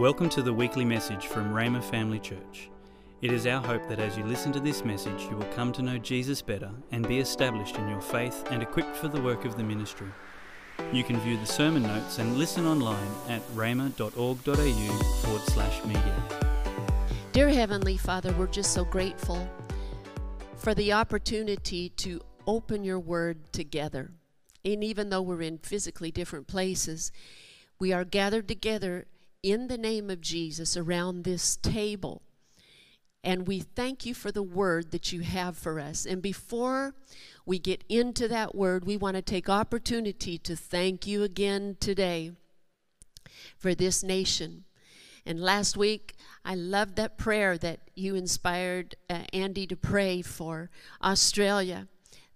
Welcome to the weekly message from Rhema Family Church. It is our hope that as you listen to this message, you will come to know Jesus better and be established in your faith and equipped for the work of the ministry. You can view the sermon notes and listen online at rhema.org.au forward slash media. Dear Heavenly Father, we're just so grateful for the opportunity to open your word together. And even though we're in physically different places, we are gathered together in the name of Jesus around this table. And we thank you for the word that you have for us. And before we get into that word, we want to take opportunity to thank you again today for this nation. And last week, I loved that prayer that you inspired uh, Andy to pray for Australia,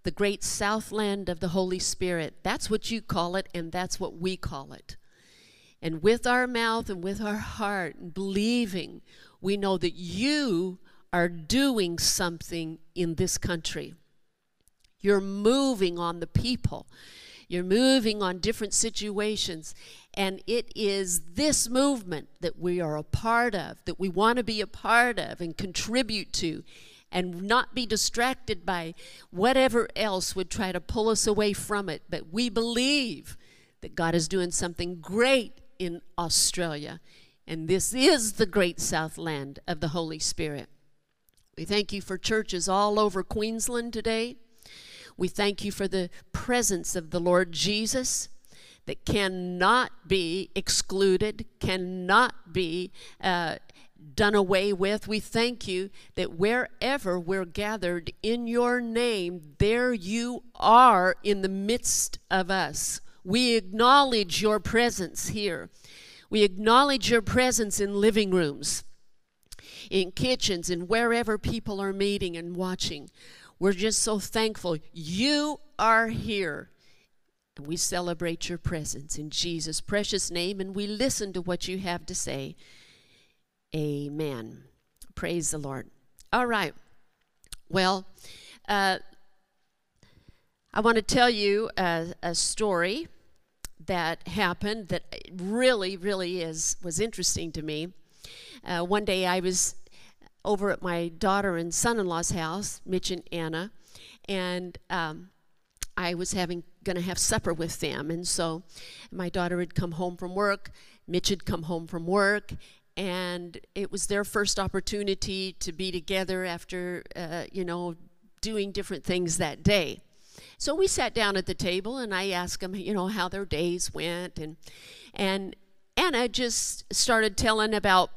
the great southland of the Holy Spirit. That's what you call it, and that's what we call it. And with our mouth and with our heart and believing, we know that you are doing something in this country. You're moving on the people. You're moving on different situations. And it is this movement that we are a part of, that we want to be a part of and contribute to, and not be distracted by whatever else would try to pull us away from it. But we believe that God is doing something great in Australia. And this is the great southland of the Holy Spirit. We thank you for churches all over Queensland today. We thank you for the presence of the Lord Jesus that cannot be excluded, cannot be uh, done away with. We thank you that wherever we're gathered in your name, there you are in the midst of us. We acknowledge your presence here. We acknowledge your presence in living rooms, in kitchens, and wherever people are meeting and watching. We're just so thankful you are here. And we celebrate your presence in Jesus' precious name, and we listen to what you have to say. Amen. Praise the Lord. All right. Well, uh, I want to tell you a, a story that happened that really, really is was interesting to me. Uh, one day I was over at my daughter and son-in-law's house, Mitch and Anna, and um, I was having going to have supper with them. And so my daughter had come home from work, Mitch had come home from work, and it was their first opportunity to be together after, uh, you know, doing different things that day. So we sat down at the table and I asked them, you know, how their days went. And, and Anna just started telling about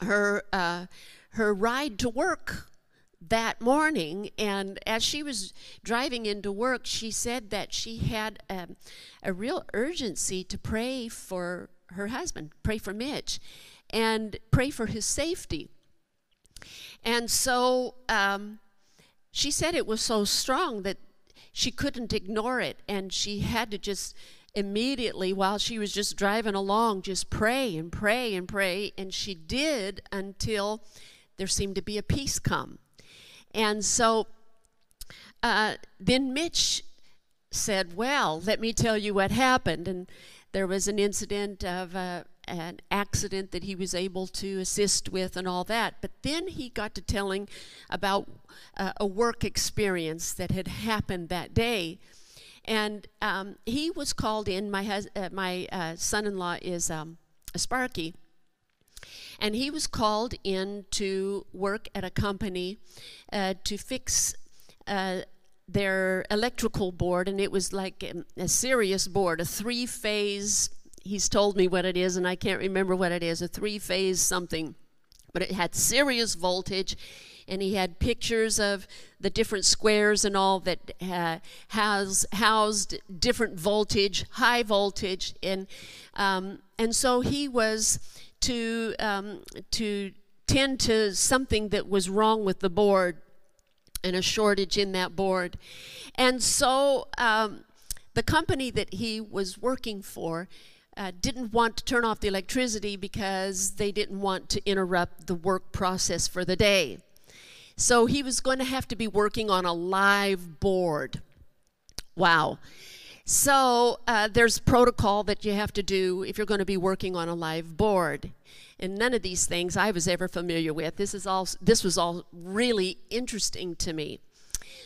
her, uh, her ride to work that morning. And as she was driving into work, she said that she had um, a real urgency to pray for her husband, pray for Mitch, and pray for his safety. And so um, she said it was so strong that she couldn't ignore it and she had to just immediately while she was just driving along just pray and pray and pray and she did until there seemed to be a peace come. And so uh, then mitch said well let me tell you what happened. And there was an incident of uh, an accident that he was able to assist with and all that. But then he got to telling about uh, a work experience that had happened that day. And um, he was called in. My, hus- uh, my uh, son in law is um, a Sparky. And he was called in to work at a company uh, to fix uh, their electrical board. And it was like a, a serious board, a three phase he's told me what it is, and I can't remember what it is a three phase something. But it had serious voltage, and he had pictures of the different squares and all that uh, has housed different voltage, high voltage, and um, and so he was to um, to tend to something that was wrong with the board and a shortage in that board, and so um, the company that he was working for uh, didn't want to turn off the electricity because they didn't want to interrupt the work process for the day. So he was going to have to be working on a live board. Wow. So uh, there's protocol that you have to do if you're going to be working on a live board. And none of these things I was ever familiar with. This is all this was all really interesting to me.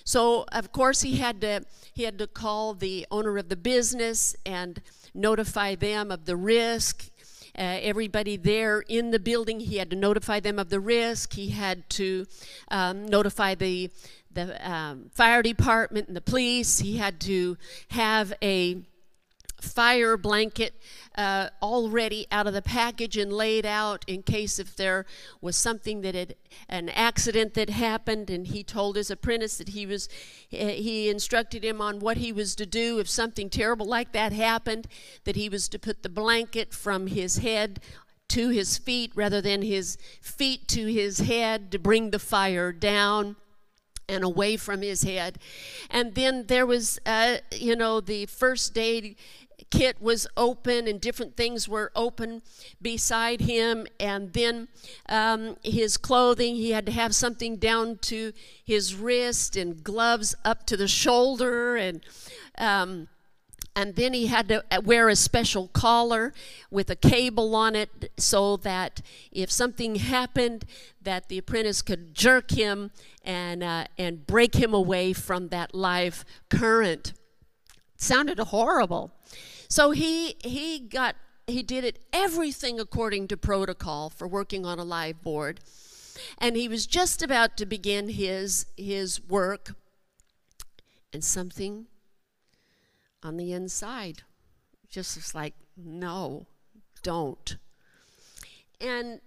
So of course he had to he had to call the owner of the business and notify them of the risk. Uh, everybody there in the building, he had to notify them of the risk. He had to um, notify the the um, fire department and the police. He had to have a fire blanket uh, already out of the package and laid out in case if there was something that had an accident that happened and he told his apprentice that he was he instructed him on what he was to do if something terrible like that happened that he was to put the blanket from his head to his feet rather than his feet to his head to bring the fire down and away from his head. And then there was, uh, you know, the first aid kit was open and different things were open beside him. And then um, his clothing, he had to have something down to his wrist and gloves up to the shoulder. And um, and then he had to uh, wear a special collar with a cable on it so that if something happened that the apprentice could jerk him and, uh, and break him away from that live current it sounded horrible so he he got he did it everything according to protocol for working on a live board and he was just about to begin his his work and something on the inside. Just was like, no, don't. And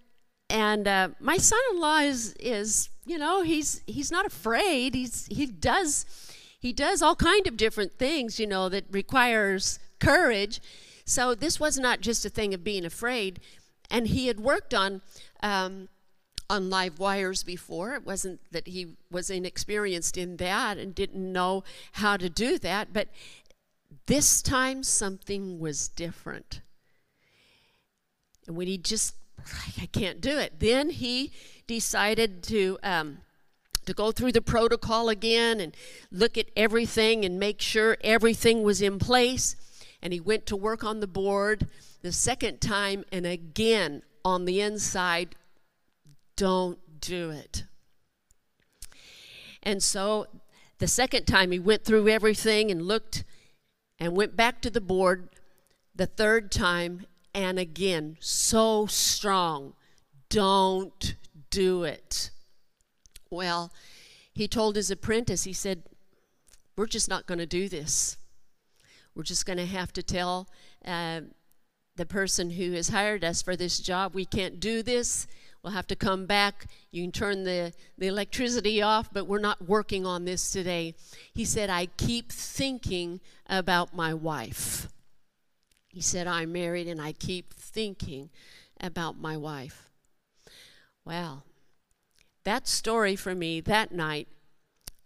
and uh, my son-in-law is is you know he's he's not afraid. He's he does he does all kind of different things you know that requires courage. So this was not just a thing of being afraid. And he had worked on. Um, on live wires before. It wasn't that he was inexperienced in that and didn't know how to do that, but this time something was different. And when he just, I can't do it, then he decided to. Um, to go through the protocol again and look at everything and make sure everything was in place. And he went to work on the board the second time and again on the inside, don't do it. And so the second time he went through everything and looked and went back to the board the third time and again. So strong. Don't do it. Well, he told his apprentice, he said, We're just not going to do this. We're just going to have to tell uh, the person who has hired us for this job, we can't do this. We'll have to come back. You can turn the, the electricity off, but we're not working on this today. He said, I keep thinking about my wife. He said, I'm married and I keep thinking about my wife. Well, that story for me that night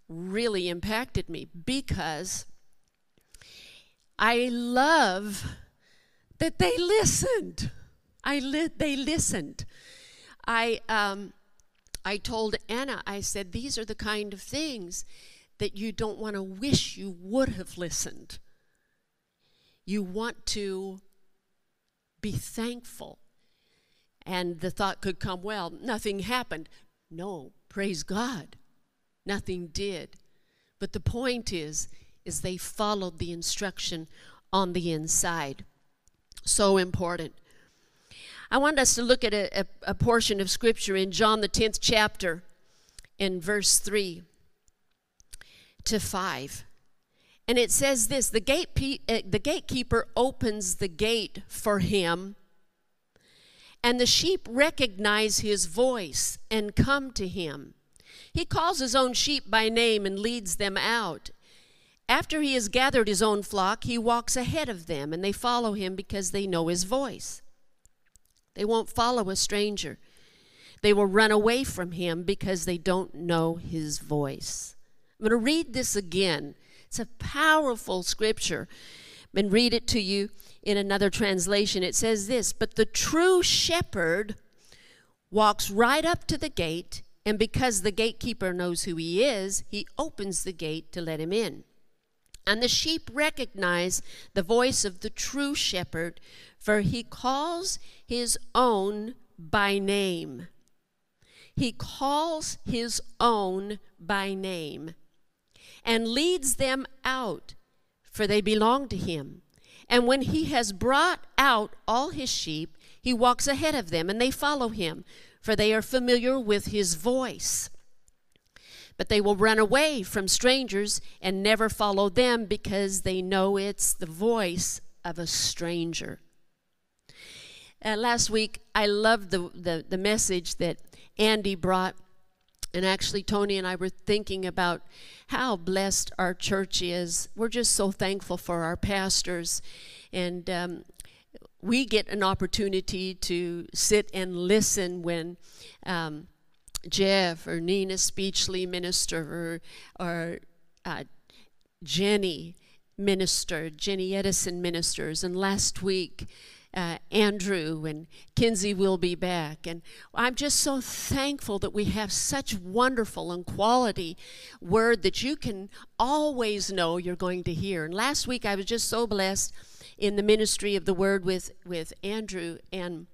really impacted me because I love that they listened. I li- they listened. I um, I told Anna, I said, these are the kind of things that you don't want to wish you would have listened. You want to be thankful. And the thought could come, well, nothing happened. No, praise God. Nothing did. But the point is, is they followed the instruction on the inside. So important. I want us to look at a, a, a portion of scripture in John, the 10th chapter, in verse 3 to 5. And it says this the, gate uh, the gatekeeper opens the gate for him, and the sheep recognize his voice and come to him. He calls his own sheep by name and leads them out. After he has gathered his own flock, he walks ahead of them, and they follow him because they know his voice. They won't follow a stranger. They will run away from him because they don't know his voice. I'm going to read this again. It's a powerful scripture. And read it to you in another translation. It says this But the true shepherd walks right up to the gate, and because the gatekeeper knows who he is, he opens the gate to let him in. And the sheep recognize the voice of the true shepherd, for he calls his own by name. He calls his own by name and leads them out, for they belong to him. And when he has brought out all his sheep, he walks ahead of them, and they follow him, for they are familiar with his voice. But they will run away from strangers and never follow them because they know it's the voice of a stranger. Uh, last week, I loved the, the, the message that Andy brought. And actually, Tony and I were thinking about how blessed our church is. We're just so thankful for our pastors. And um, we get an opportunity to sit and listen when um, Jeff or Nina Speechley minister or, or uh, Jenny minister, Jenny Edison ministers. And last week, uh, Andrew and Kinsey will be back. And I'm just so thankful that we have such wonderful and quality word that you can always know you're going to hear. And last week I was just so blessed in the ministry of the word with, with Andrew and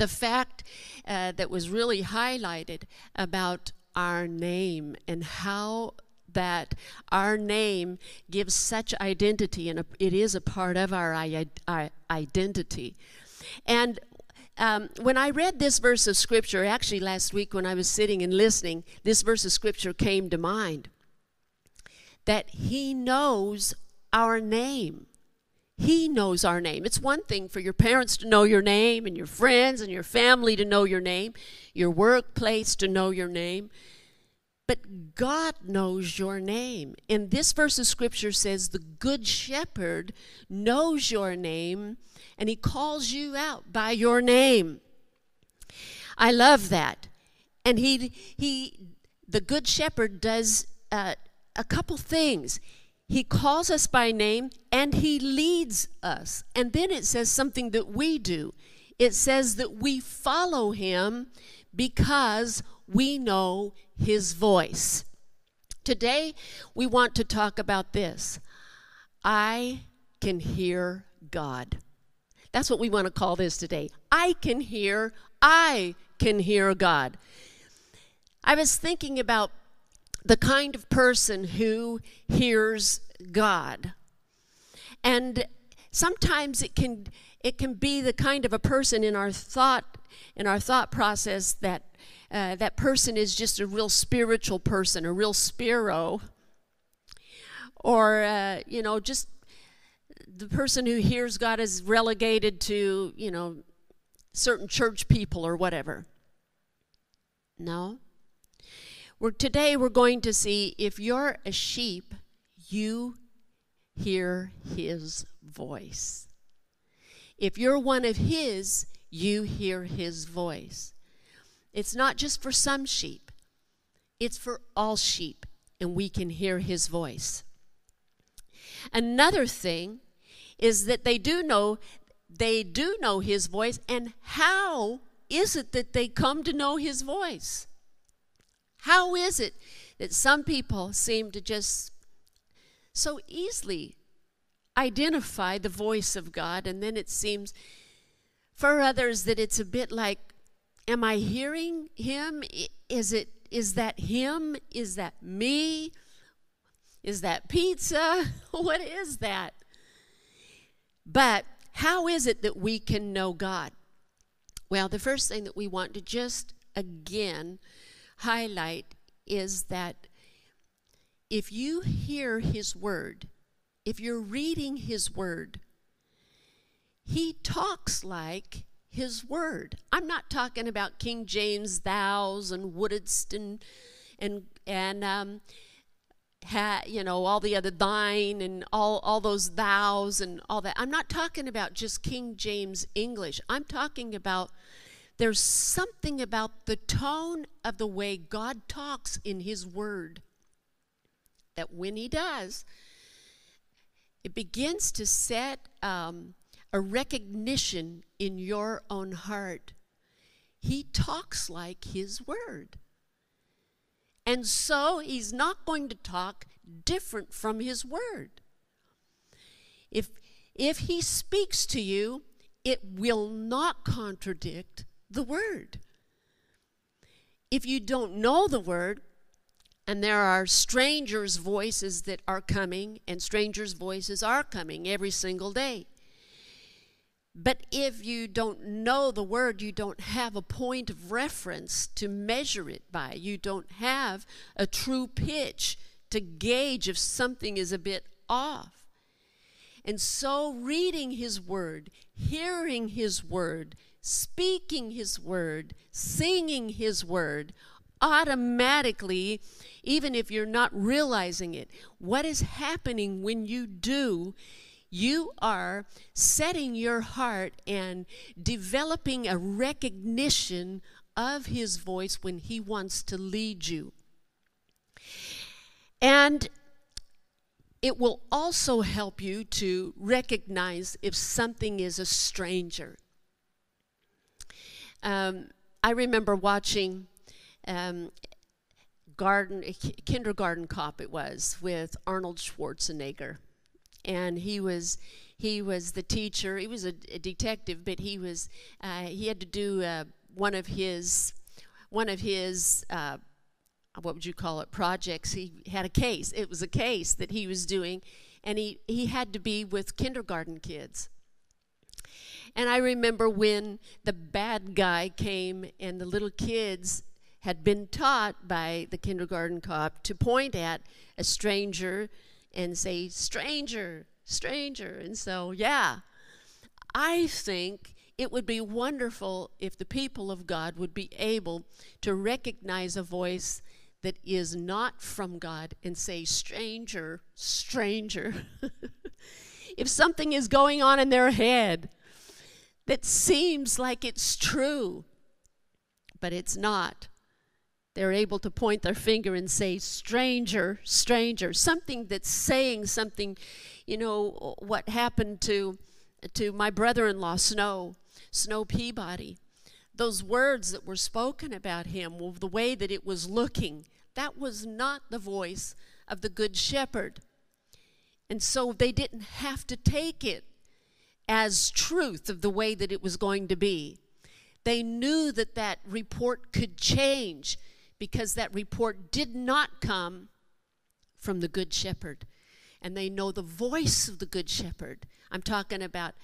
the fact uh, that was really highlighted about our name and how that our name gives such identity and it is a part of our, our identity. And um, when I read this verse of scripture, actually last week when I was sitting and listening, this verse of scripture came to mind that He knows our name. He knows our name. It's one thing for your parents to know your name, and your friends and your family to know your name, your workplace to know your name. But God knows your name. And this verse of scripture says the good shepherd knows your name and he calls you out by your name. I love that. And he, he the good shepherd does uh, a couple things. He calls us by name and he leads us. And then it says something that we do. It says that we follow him because we know his voice. Today, we want to talk about this. I can hear God. That's what we want to call this today. I can hear, I can hear God. I was thinking about the kind of person who hears God. And sometimes it can it can be the kind of a person in our thought in our thought process that uh, that person is just a real spiritual person, a real spiro, or uh, you know, just the person who hears God is relegated to you know certain church people or whatever. No. We're, today we're going to see if you're a sheep, you hear his voice. If you're one of his, you hear his voice. It's not just for some sheep, it's for all sheep, and we can hear his voice. Another thing is that they do know they do know his voice and how is it that they come to know his voice? How is it that some people seem to just so easily identify the voice of God and then it seems for others that it's a bit like Am I hearing him? Is it is that him? Is that me? Is that pizza? what is that? But how is it that we can know God? Well, the first thing that we want to just again highlight is that if you hear his word, if you're reading his word, he talks like his word. I'm not talking about King James thous and wouldst and and and um, ha, you know all the other thine and all all those thous and all that. I'm not talking about just King James English. I'm talking about there's something about the tone of the way God talks in His Word that when He does, it begins to set. Um, a recognition in your own heart. He talks like His Word. And so He's not going to talk different from His Word. If, if He speaks to you, it will not contradict the Word. If you don't know the Word, and there are strangers' voices that are coming, and strangers' voices are coming every single day. But if you don't know the word, you don't have a point of reference to measure it by. You don't have a true pitch to gauge if something is a bit off. And so, reading His Word, hearing His Word, speaking His Word, singing His Word, automatically, even if you're not realizing it, what is happening when you do you are setting your heart and developing a recognition of His voice when He wants to lead you. And it will also help you to recognize if something is a stranger. Um, I remember watching um, garden kindergarten cop it was with Arnold Schwarzenegger and he was he was the teacher. He was a, a detective, but he was uh, he had to do uh, one of his one of his uh, what would you call it projects. He had a case. It was a case that he was doing, and he he had to be with kindergarten kids. And I remember when the bad guy came and the little kids had been taught by the kindergarten cop to point at a stranger and say, stranger, stranger. And so, yeah, I think it would be wonderful if the people of God would be able to recognize a voice that is not from God and say, stranger, stranger. if something is going on in their head that seems like it's true, but it's not, they're able to point their finger and say, stranger, stranger, something that's saying something, you know, what happened to, to my brother in law, Snow, Snow Peabody. Those words that were spoken about him, the way that it was looking, that was not the voice of the Good Shepherd. And so they didn't have to take it as truth of the way that it was going to be. They knew that that report could change because that report did not come from the Good Shepherd. And they know the voice of the Good Shepherd. I'm talking about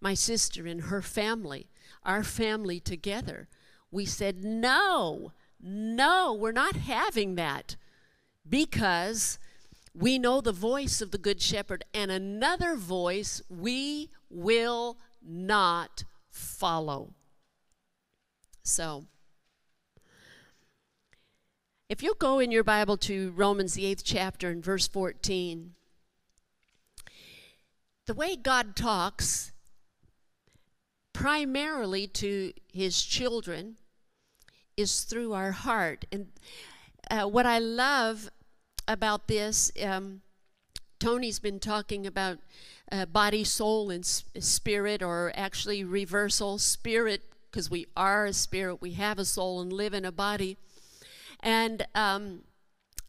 my sister and her family, our family together. We said, no, no, we're not having that because we know the voice of the Good Shepherd, and another voice we will not follow. So, if you'll go in your Bible to Romans, the eighth chapter, and verse 14, the way God talks primarily to his children is through our heart. And uh, what I love about this, um, Tony's been talking about uh, body, soul, and spirit, or actually reversal spirit, because we are a spirit, we have a soul, and live in a body. And um,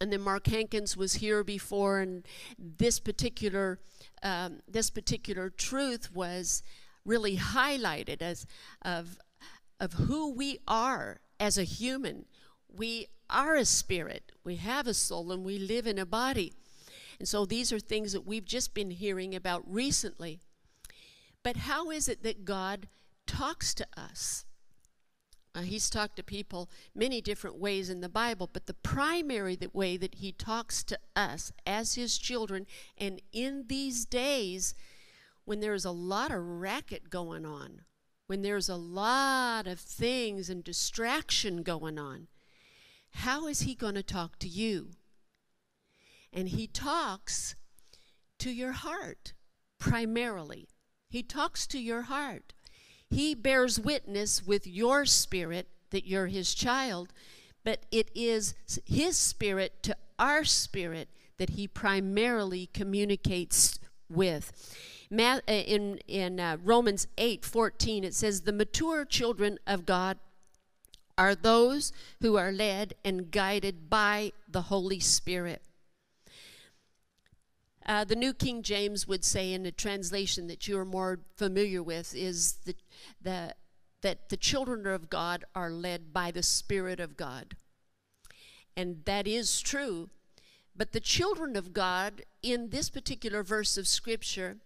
and then Mark Hankins was here before, and this particular um, this particular truth was really highlighted as of of who we are as a human. We are a spirit, we have a soul, and we live in a body. And so these are things that we've just been hearing about recently. But how is it that God talks to us? Uh, he's talked to people many different ways in the Bible, but the primary way that he talks to us as his children, and in these days when there's a lot of racket going on, when there's a lot of things and distraction going on, how is he going to talk to you? And he talks to your heart primarily. He talks to your heart. He bears witness with your spirit that you're his child, but it is his spirit to our spirit that he primarily communicates with. Uh, in in uh, Romans 8 14, it says, The mature children of God are those who are led and guided by the Holy Spirit. Uh, the New King James would say, in a translation that you are more familiar with, is the, the, that the children of God are led by the Spirit of God. And that is true. But the children of God, in this particular verse of Scripture,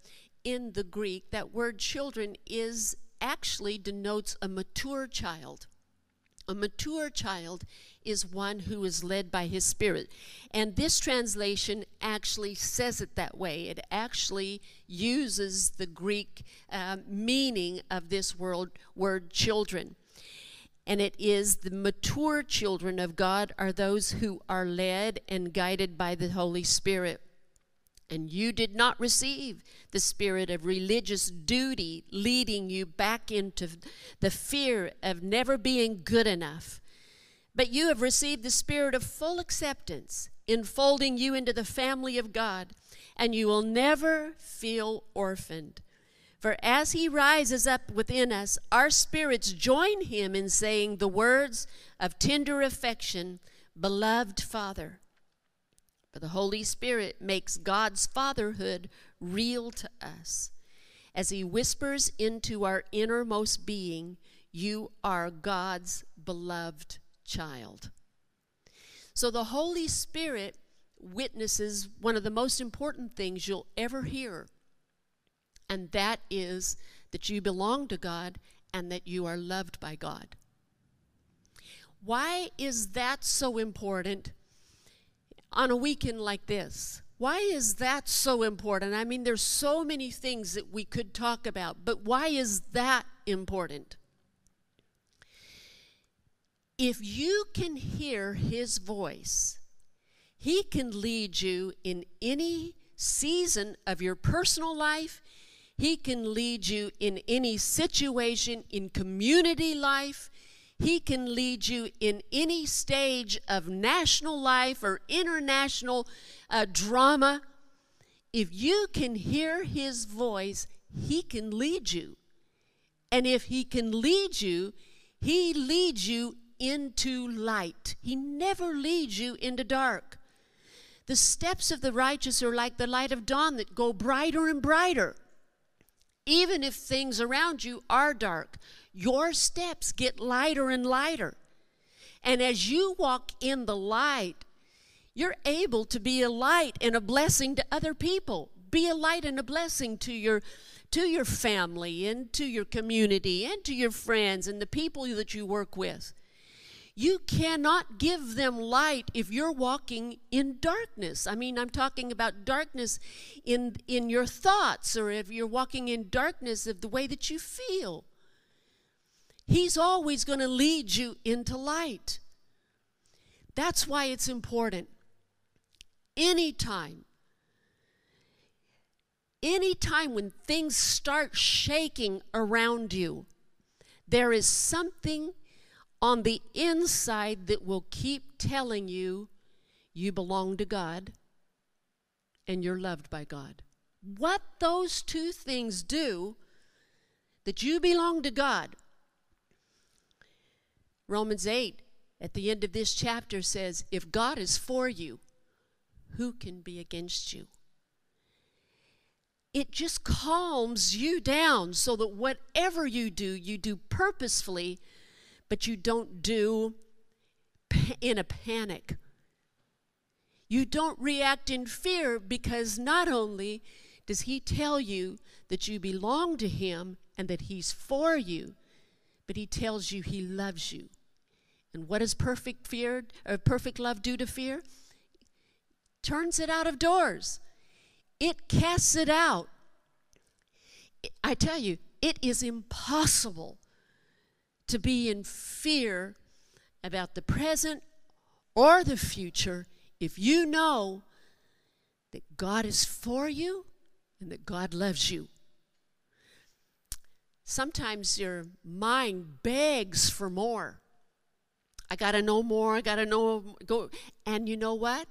in the Greek, that word children is actually denotes a mature child. A mature child is one who is led by his spirit. And this translation actually says it that way. It actually uses the Greek uh, meaning of this word, word children. And it is the mature children of God are those who are led and guided by the Holy Spirit. And you did not receive the spirit of religious duty leading you back into the fear of never being good enough. But you have received the spirit of full acceptance, enfolding you into the family of God, and you will never feel orphaned. For as he rises up within us, our spirits join him in saying the words of tender affection, Beloved Father. But the Holy Spirit makes God's fatherhood real to us. As He whispers into our innermost being, You are God's beloved child. So the Holy Spirit witnesses one of the most important things you'll ever hear, and that is that you belong to God and that you are loved by God. Why is that so important? On a weekend like this. Why is that so important? I mean, there's so many things that we could talk about, but why is that important? If you can hear his voice, he can lead you in any season of your personal life. He can lead you in any situation in community life. He can lead you in any stage of national life or international uh, drama. If you can hear His voice, He can lead you. And if He can lead you, He leads you into light. He never leads you into dark. The steps of the righteous are like the light of dawn that go brighter and brighter. Even if things around you are dark, your steps get lighter and lighter. And as you walk in the light, you're able to be a light and a blessing to other people. Be a light and a blessing to your to your family and to your community and to your friends and the people that you work with. You cannot give them light if you're walking in darkness. I mean, I'm talking about darkness in in your thoughts or if you're walking in darkness of the way that you feel. He's always going to lead you into light. That's why it's important. Anytime, anytime when things start shaking around you, there is something on the inside that will keep telling you you belong to God and you're loved by God. What those two things do, that you belong to God Romans 8 at the end of this chapter says, If God is for you, who can be against you? It just calms you down so that whatever you do, you do purposefully, but you don't do in a panic. You don't react in fear because not only does He tell you that you belong to Him and that He's for you, but He tells you He loves you. And what does perfect fear or perfect love do to fear? Turns it out of doors. It casts it out. I tell you, it is impossible to be in fear about the present or the future if you know that God is for you and that God loves you. Sometimes your mind begs for more. I got to know more. I got to know. Go. And you know what?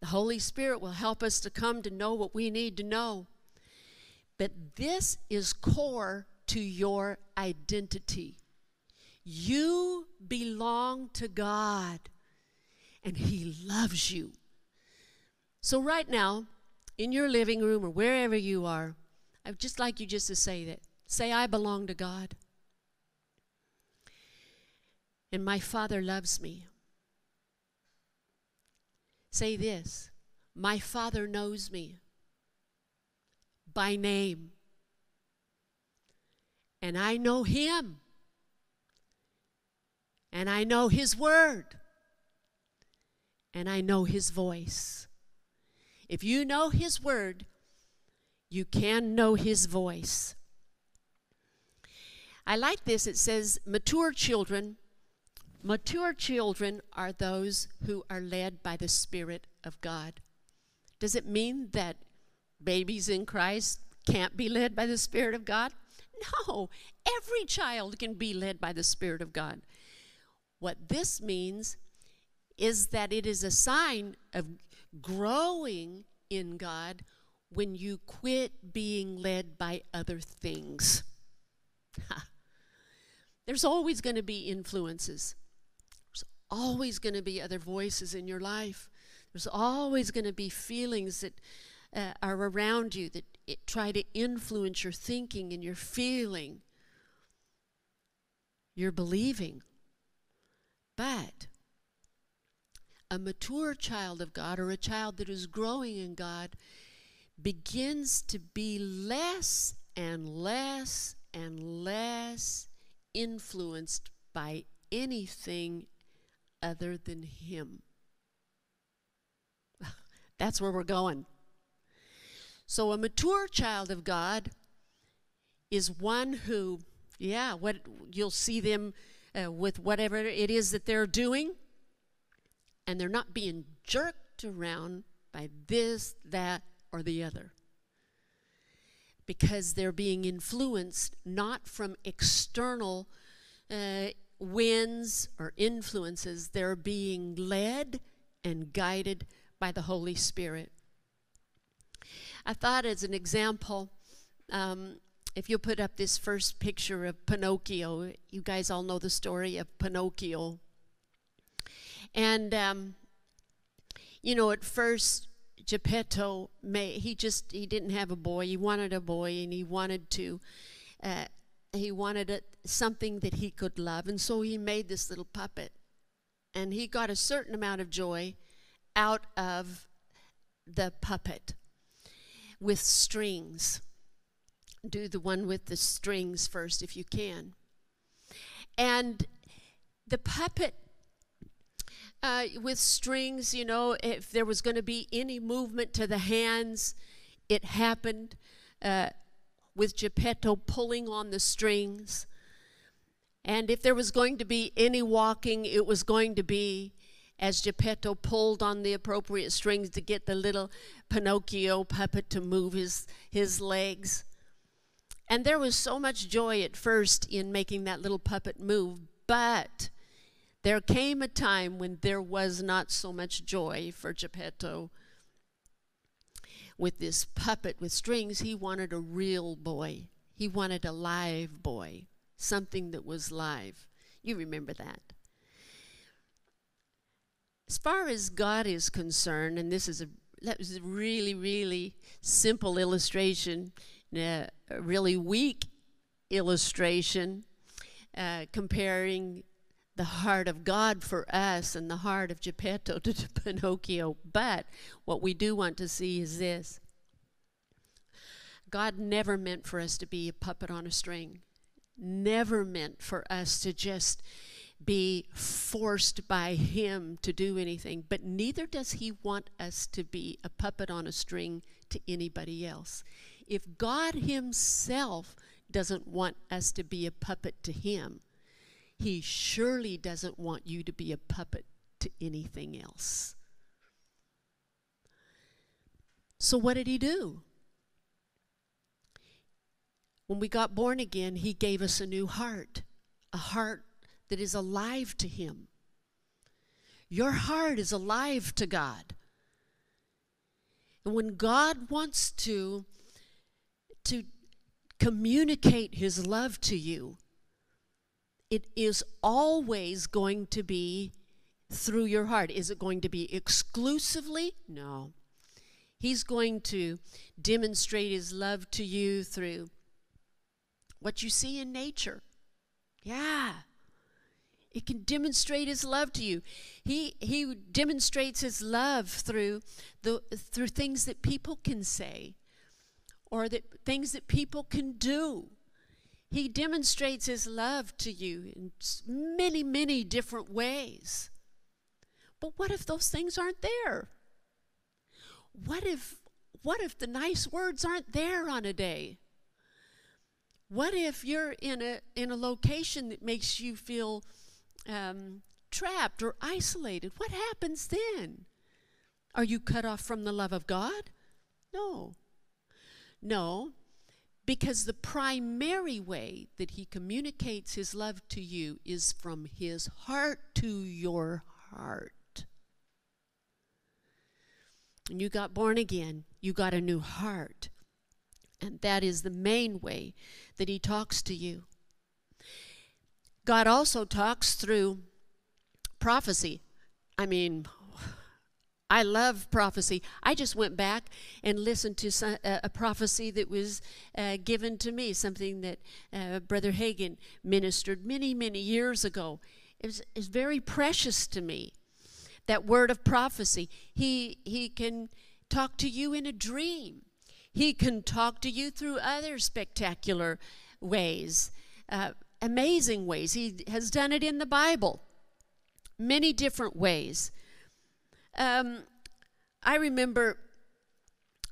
The Holy Spirit will help us to come to know what we need to know. But this is core to your identity. You belong to God, and He loves you. So, right now, in your living room or wherever you are, I'd just like you just to say that. Say, I belong to God. And my Father loves me. Say this My Father knows me by name, and I know Him, and I know His Word, and I know His voice. If you know His Word, you can know His voice. I like this. It says, mature children. Mature children are those who are led by the Spirit of God. Does it mean that babies in Christ can't be led by the Spirit of God? No, every child can be led by the Spirit of God. What this means is that it is a sign of growing in God when you quit being led by other things. There's always going to be influences. There's always going to be other voices in your life. There's always going to be feelings that uh, are around you that it, try to influence your thinking and your feeling, your believing. But a mature child of God or a child that is growing in God begins to be less and less and less influenced by anything other than Him. That's where we're going. So, a mature child of God is one who, yeah, what you'll see them uh, with whatever it is that they're doing, and they're not being jerked around by this, that, or the other because they're being influenced not from external uh, winds or influences, they're being led and guided by the Holy Spirit. I thought, as an example, um, if you put up this first picture of Pinocchio, you guys all know the story of Pinocchio. And, um, you know, at first, Geppetto, may, he just he didn't have a boy. He wanted a boy, and he wanted to. Uh, he wanted a, something that he could love, and so he made this little puppet, and he got a certain amount of joy out of the puppet with strings. Do the one with the strings first, if you can. And the puppet uh, with strings, you know, if there was going to be any movement to the hands, it happened uh, with Geppetto pulling on the strings. And if there was going to be any walking, it was going to be as Geppetto pulled on the appropriate strings to get the little Pinocchio puppet to move his, his legs. And there was so much joy at first in making that little puppet move, but there came a time when there was not so much joy for Geppetto. With this puppet with strings, he wanted a real boy. He wanted a live boy, something that was live. You remember that. As far as God is concerned, and this is a that was a really, really simple illustration, a really weak illustration, uh, comparing the heart of God for us and the heart of Geppetto to Pinocchio. But what we do want to see is this God never meant for us to be a puppet on a string, never meant for us to just be forced by Him to do anything, but neither does He want us to be a puppet on a string to anybody else. If God Himself doesn't want us to be a puppet to Him, he surely doesn't want you to be a puppet to anything else. So, what did he do? When we got born again, he gave us a new heart, a heart that is alive to him. Your heart is alive to God. And when God wants to, to communicate his love to you, it is always going to be through your heart. Is it going to be exclusively? No. He's going to demonstrate His love to you through what you see in nature. Yeah. It can demonstrate his love to you. He he demonstrates his love through the through things that people can say or that things that people can do. He demonstrates his love to you in many, many different ways. But what if those things aren't there? What if what if the nice words aren't there on a day? What if you're in a in a location that makes you feel um, trapped or isolated? What happens then? Are you cut off from the love of God? No. No, because the primary way that He communicates His love to you is from His heart to your heart. And you got born again, you got a new heart. And that is the main way that He talks to you. God also talks through prophecy. I mean, I love prophecy. I just went back and listened to some, uh, a prophecy that was uh, given to me, something that uh, Brother Hagin ministered many, many years ago. It was very precious to me, that word of prophecy. He, he can talk to you in a dream, he can talk to you through other spectacular ways. Uh, amazing ways. He has done it in the Bible, many different ways. Um, I remember,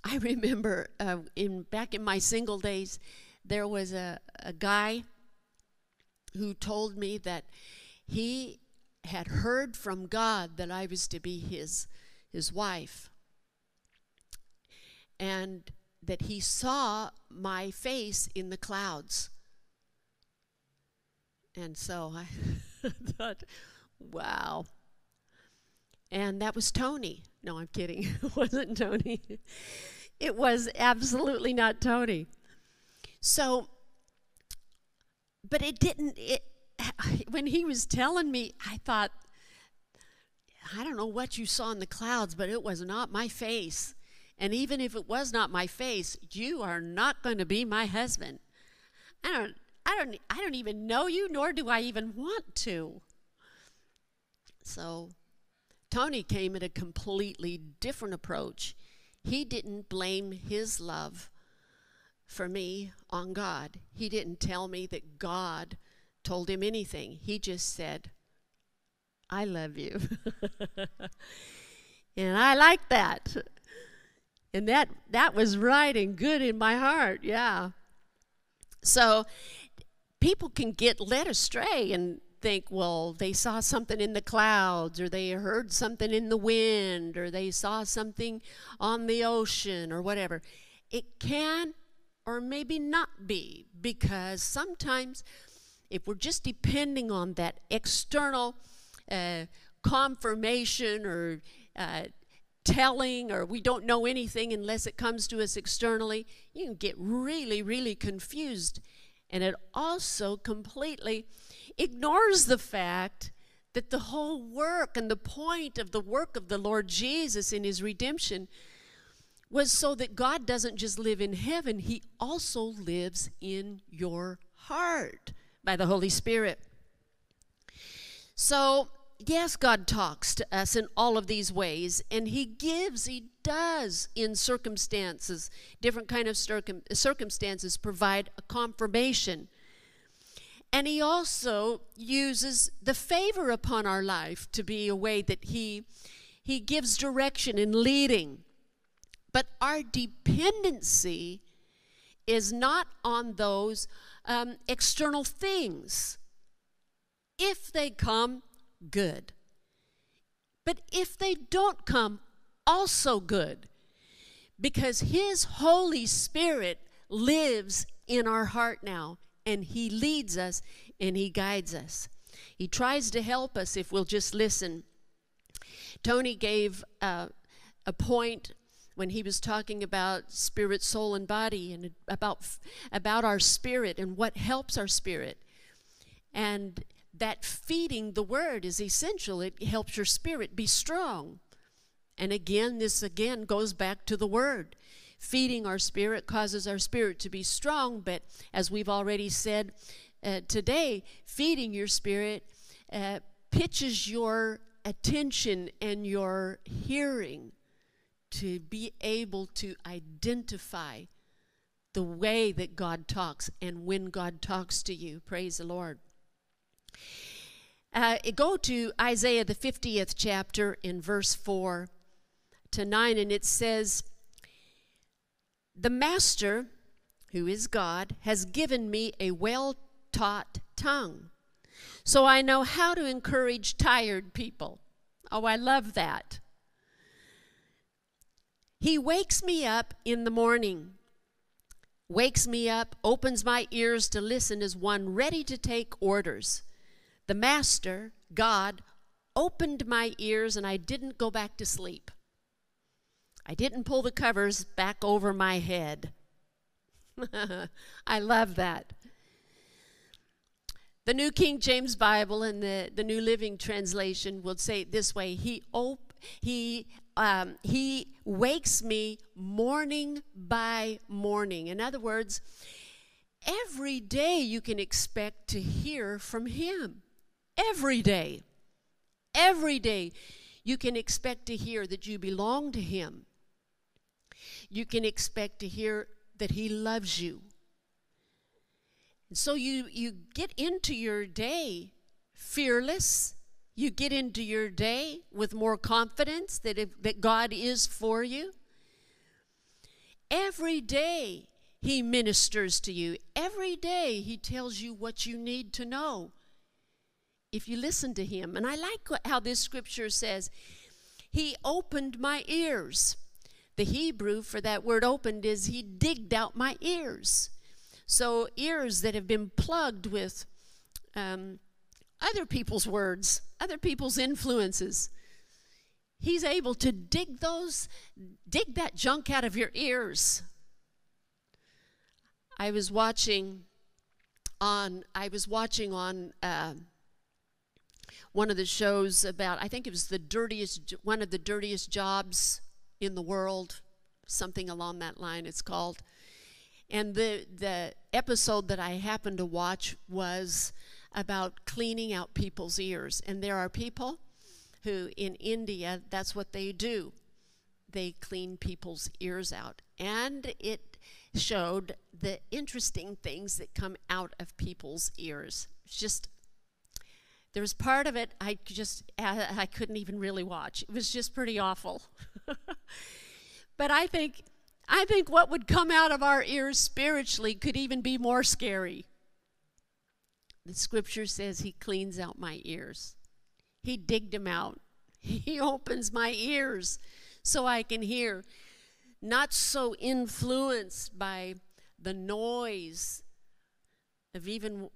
I remember uh, in back in my single days, there was a, a guy who told me that he had heard from God that I was to be his his wife, and that he saw my face in the clouds. And so I thought, wow. And that was Tony. No, I'm kidding. it wasn't Tony. it was absolutely not Tony. So, but it didn't, it, when he was telling me, I thought, I don't know what you saw in the clouds, but it was not my face. And even if it was not my face, you are not going to be my husband. I don't I don't I don't even know you nor do I even want to. So Tony came at a completely different approach. He didn't blame his love for me on God. He didn't tell me that God told him anything. He just said, I love you. and I like that. And that that was right and good in my heart. Yeah. So people can get led astray and think, well, they saw something in the clouds, or they heard something in the wind, or they saw something on the ocean, or whatever. It can or maybe not be, because sometimes if we're just depending on that external uh, confirmation or uh, telling, or we don't know anything unless it comes to us externally, you can get really, really confused. And it also completely ignores the fact that the whole work and the point of the work of the Lord Jesus in his redemption was so that God doesn't just live in heaven, he also lives in your heart by the Holy Spirit. So, yes, God talks to us in all of these ways, and He gives, He does in circumstances, different kind of circum- circumstances, provide a confirmation and he also uses the favor upon our life to be a way that he, he gives direction in leading. But our dependency is not on those um, external things. If they come, good. But if they don't come, also good. Because His Holy Spirit lives in our heart now and He leads us and He guides us. He tries to help us if we'll just listen. Tony gave uh, a point when he was talking about spirit, soul, and body, and about about our spirit and what helps our spirit, and that feeding the word is essential. It helps your spirit be strong. And again, this again goes back to the word. Feeding our spirit causes our spirit to be strong, but as we've already said uh, today, feeding your spirit uh, pitches your attention and your hearing to be able to identify the way that God talks and when God talks to you. Praise the Lord. Uh, go to Isaiah, the 50th chapter, in verse 4 to 9, and it says, The Master, who is God, has given me a well taught tongue, so I know how to encourage tired people. Oh, I love that. He wakes me up in the morning, wakes me up, opens my ears to listen as one ready to take orders. The Master, God, opened my ears and I didn't go back to sleep. I didn't pull the covers back over my head. I love that. The New King James Bible and the, the New Living Translation will say it this way He, op- he, um, he wakes me morning by morning. In other words, every day you can expect to hear from Him. Every day. Every day you can expect to hear that you belong to Him. You can expect to hear that He loves you and so you, you get into your day fearless. You get into your day with more confidence that, if, that God is for you. Every day He ministers to you. Every day He tells you what you need to know if you listen to Him. And I like how this scripture says, He opened my ears. The Hebrew for that word opened is He digged out my ears. So, ears that have been plugged with um, other people's words, other people's influences, he's able to dig those, dig that junk out of your ears. I was watching on, I was watching on uh, one of the shows about, I think it was the dirtiest, one of the dirtiest jobs in the world, something along that line it's called. And the, the episode that I happened to watch was about cleaning out people's ears. And there are people who in India, that's what they do. They clean people's ears out. And it showed the interesting things that come out of people's ears. It's just there was part of it I just I couldn't even really watch. It was just pretty awful. but I think I think what would come out of our ears spiritually could even be more scary. The scripture says he cleans out my ears. He digged them out. He opens my ears so I can hear. Not so influenced by the noise of even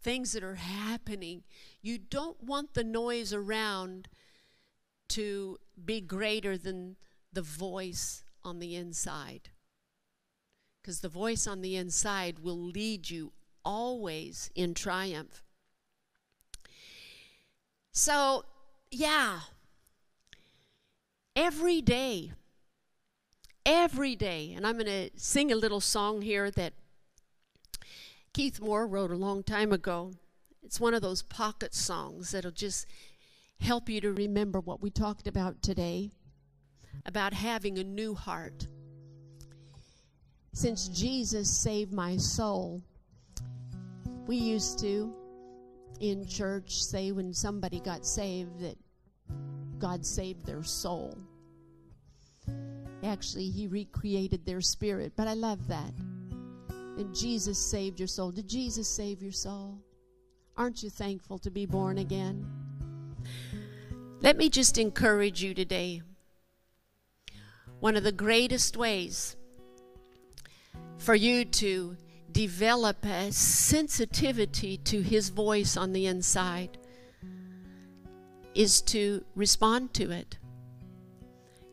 things that are happening. You don't want the noise around to be greater than the voice on the inside. Because the voice on the inside will lead you always in triumph. So, yeah, every day, every day, and I'm going to sing a little song here that Keith Moore wrote a long time ago. It's one of those pocket songs that'll just help you to remember what we talked about today about having a new heart. Since Jesus saved my soul, we used to in church say when somebody got saved that God saved their soul. Actually, He recreated their spirit, but I love that. Jesus saved your soul. Did Jesus save your soul? Aren't you thankful to be born again? Let me just encourage you today one of the greatest ways for you to develop a sensitivity to His voice on the inside is to respond to it.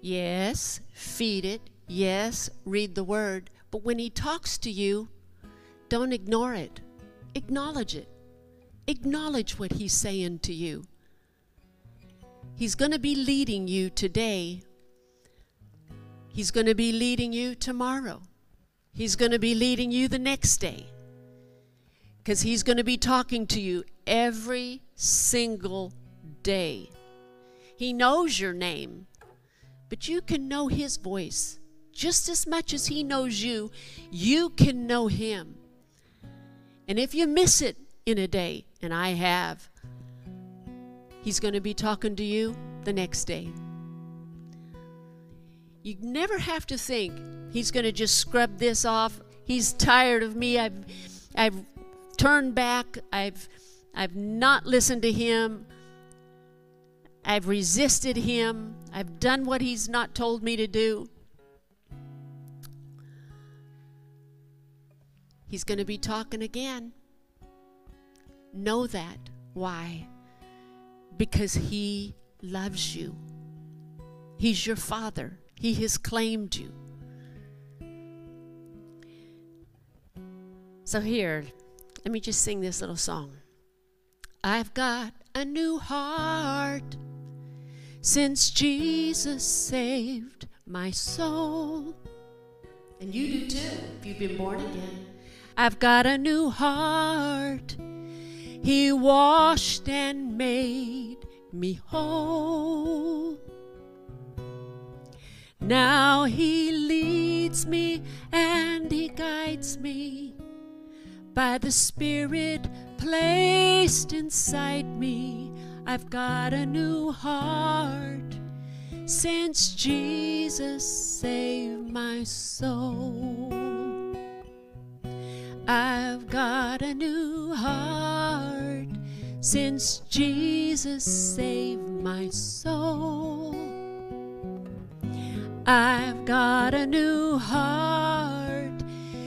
Yes, feed it. Yes, read the Word. But when He talks to you, don't ignore it. Acknowledge it. Acknowledge what He's saying to you. He's going to be leading you today He's going to be leading you tomorrow. He's going to be leading you the next day. Because He's going to be talking to you every single day. He knows your name, but you can know His voice just as much as He knows you. You can know Him. And if you miss it in a day, and I have, He's going to be talking to you the next day. You never have to think he's going to just scrub this off. He's tired of me. I've I've turned back. I've I've not listened to him. I've resisted him. I've done what he's not told me to do. He's going to be talking again. Know that. Why? Because he loves you. He's your father. He has claimed you. So, here, let me just sing this little song. I've got a new heart since Jesus saved my soul. And you do too, if you've been born again. I've got a new heart. He washed and made me whole. Now He leads me and He guides me by the Spirit placed inside me. I've got a new heart since Jesus saved my soul. I've got a new heart since Jesus saved my soul. I've got a new heart.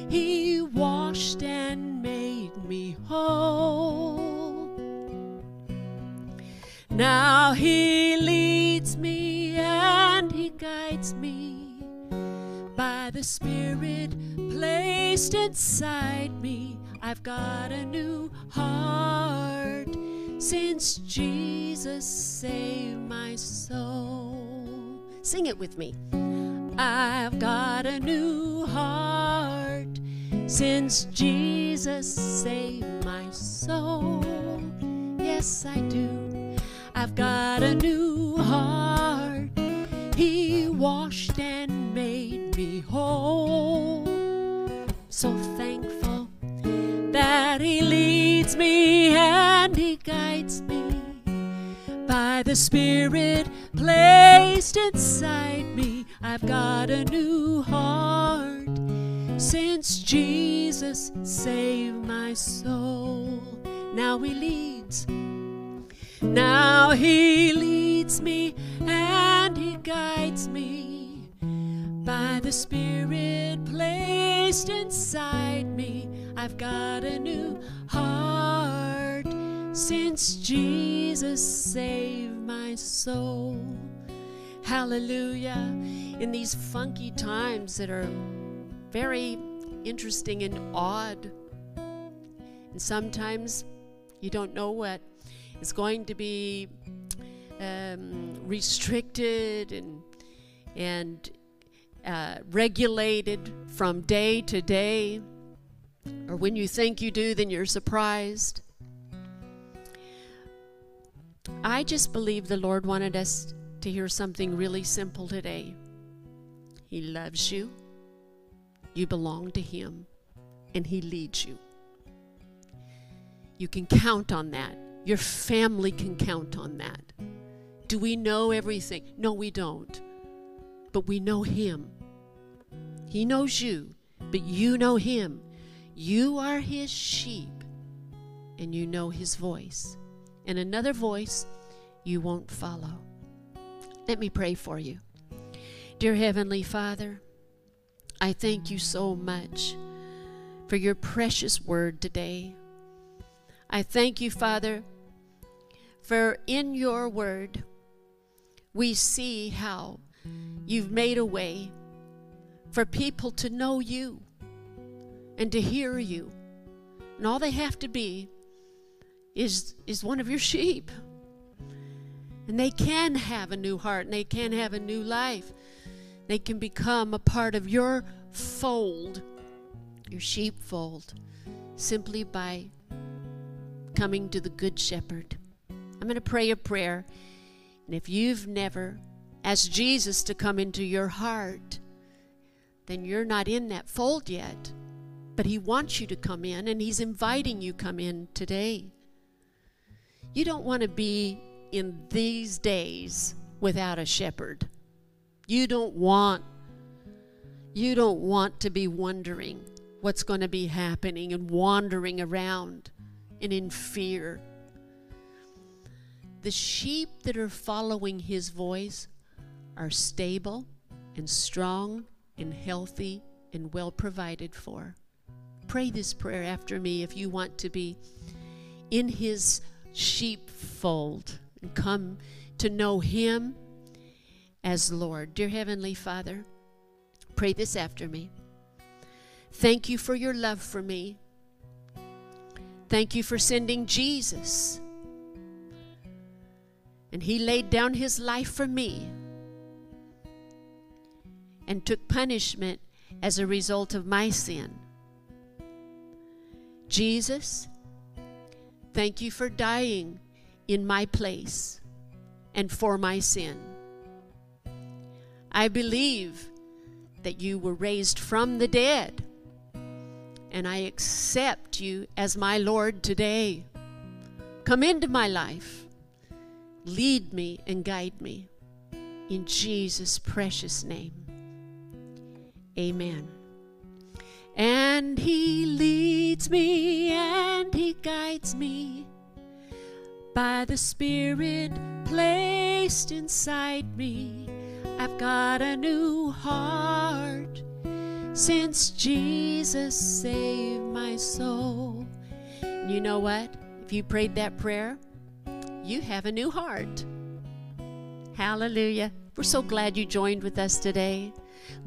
He washed and made me whole. Now He leads me and He guides me by the Spirit inside me. I've got a new heart since Jesus saved my soul. Sing it with me. I've got a new heart since Jesus saved my soul. Yes, I do. I've got a new heart. He washed and made me whole. So thankful that He leads me and He guides me by the Spirit placed inside me. I've got a new heart since Jesus saved my soul. Now He leads. Now He leads me and He guides me by the Spirit placed inside me. I've got a new heart since Jesus saved my soul. Hallelujah. In these funky times that are very interesting and odd, and sometimes you don't know what is going to be um, restricted and and uh, regulated from day to day, or when you think you do, then you're surprised. I just believe the Lord wanted us to hear something really simple today. He loves you, you belong to Him, and He leads you. You can count on that. Your family can count on that. Do we know everything? No, we don't. But we know Him. He knows you, but you know Him. You are His sheep, and you know His voice. And another voice you won't follow. Let me pray for you. Dear Heavenly Father, I thank you so much for your precious word today. I thank you, Father, for in your word we see how you've made a way for people to know you and to hear you. And all they have to be is, is one of your sheep. And they can have a new heart and they can have a new life. They can become a part of your fold, your sheepfold, simply by coming to the Good Shepherd. I'm going to pray a prayer. And if you've never asked Jesus to come into your heart, then you're not in that fold yet. But He wants you to come in, and He's inviting you come in today. You don't want to be in these days without a shepherd. You don't want you don't want to be wondering what's going to be happening and wandering around and in fear. The sheep that are following his voice are stable and strong and healthy and well provided for. Pray this prayer after me if you want to be in his sheepfold and come to know him as Lord. Dear Heavenly Father, pray this after me. Thank you for your love for me. Thank you for sending Jesus. And he laid down his life for me and took punishment as a result of my sin. Jesus, thank you for dying in my place and for my sin. I believe that you were raised from the dead, and I accept you as my Lord today. Come into my life, lead me and guide me. In Jesus' precious name. Amen. And he leads me and he guides me by the Spirit placed inside me. I've got a new heart since Jesus saved my soul. You know what? If you prayed that prayer, you have a new heart. Hallelujah. We're so glad you joined with us today.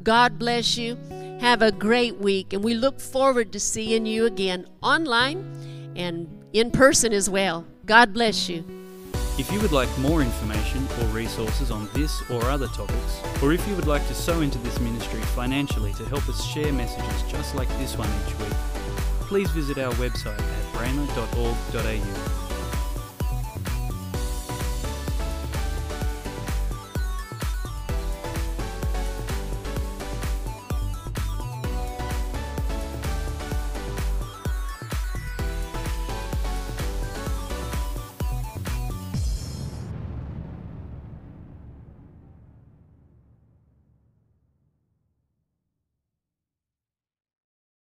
God bless you. Have a great week, and we look forward to seeing you again online and in person as well. God bless you. If you would like more information or resources on this or other topics, or if you would like to sow into this ministry financially to help us share messages just like this one each week, please visit our website at rhema.org.au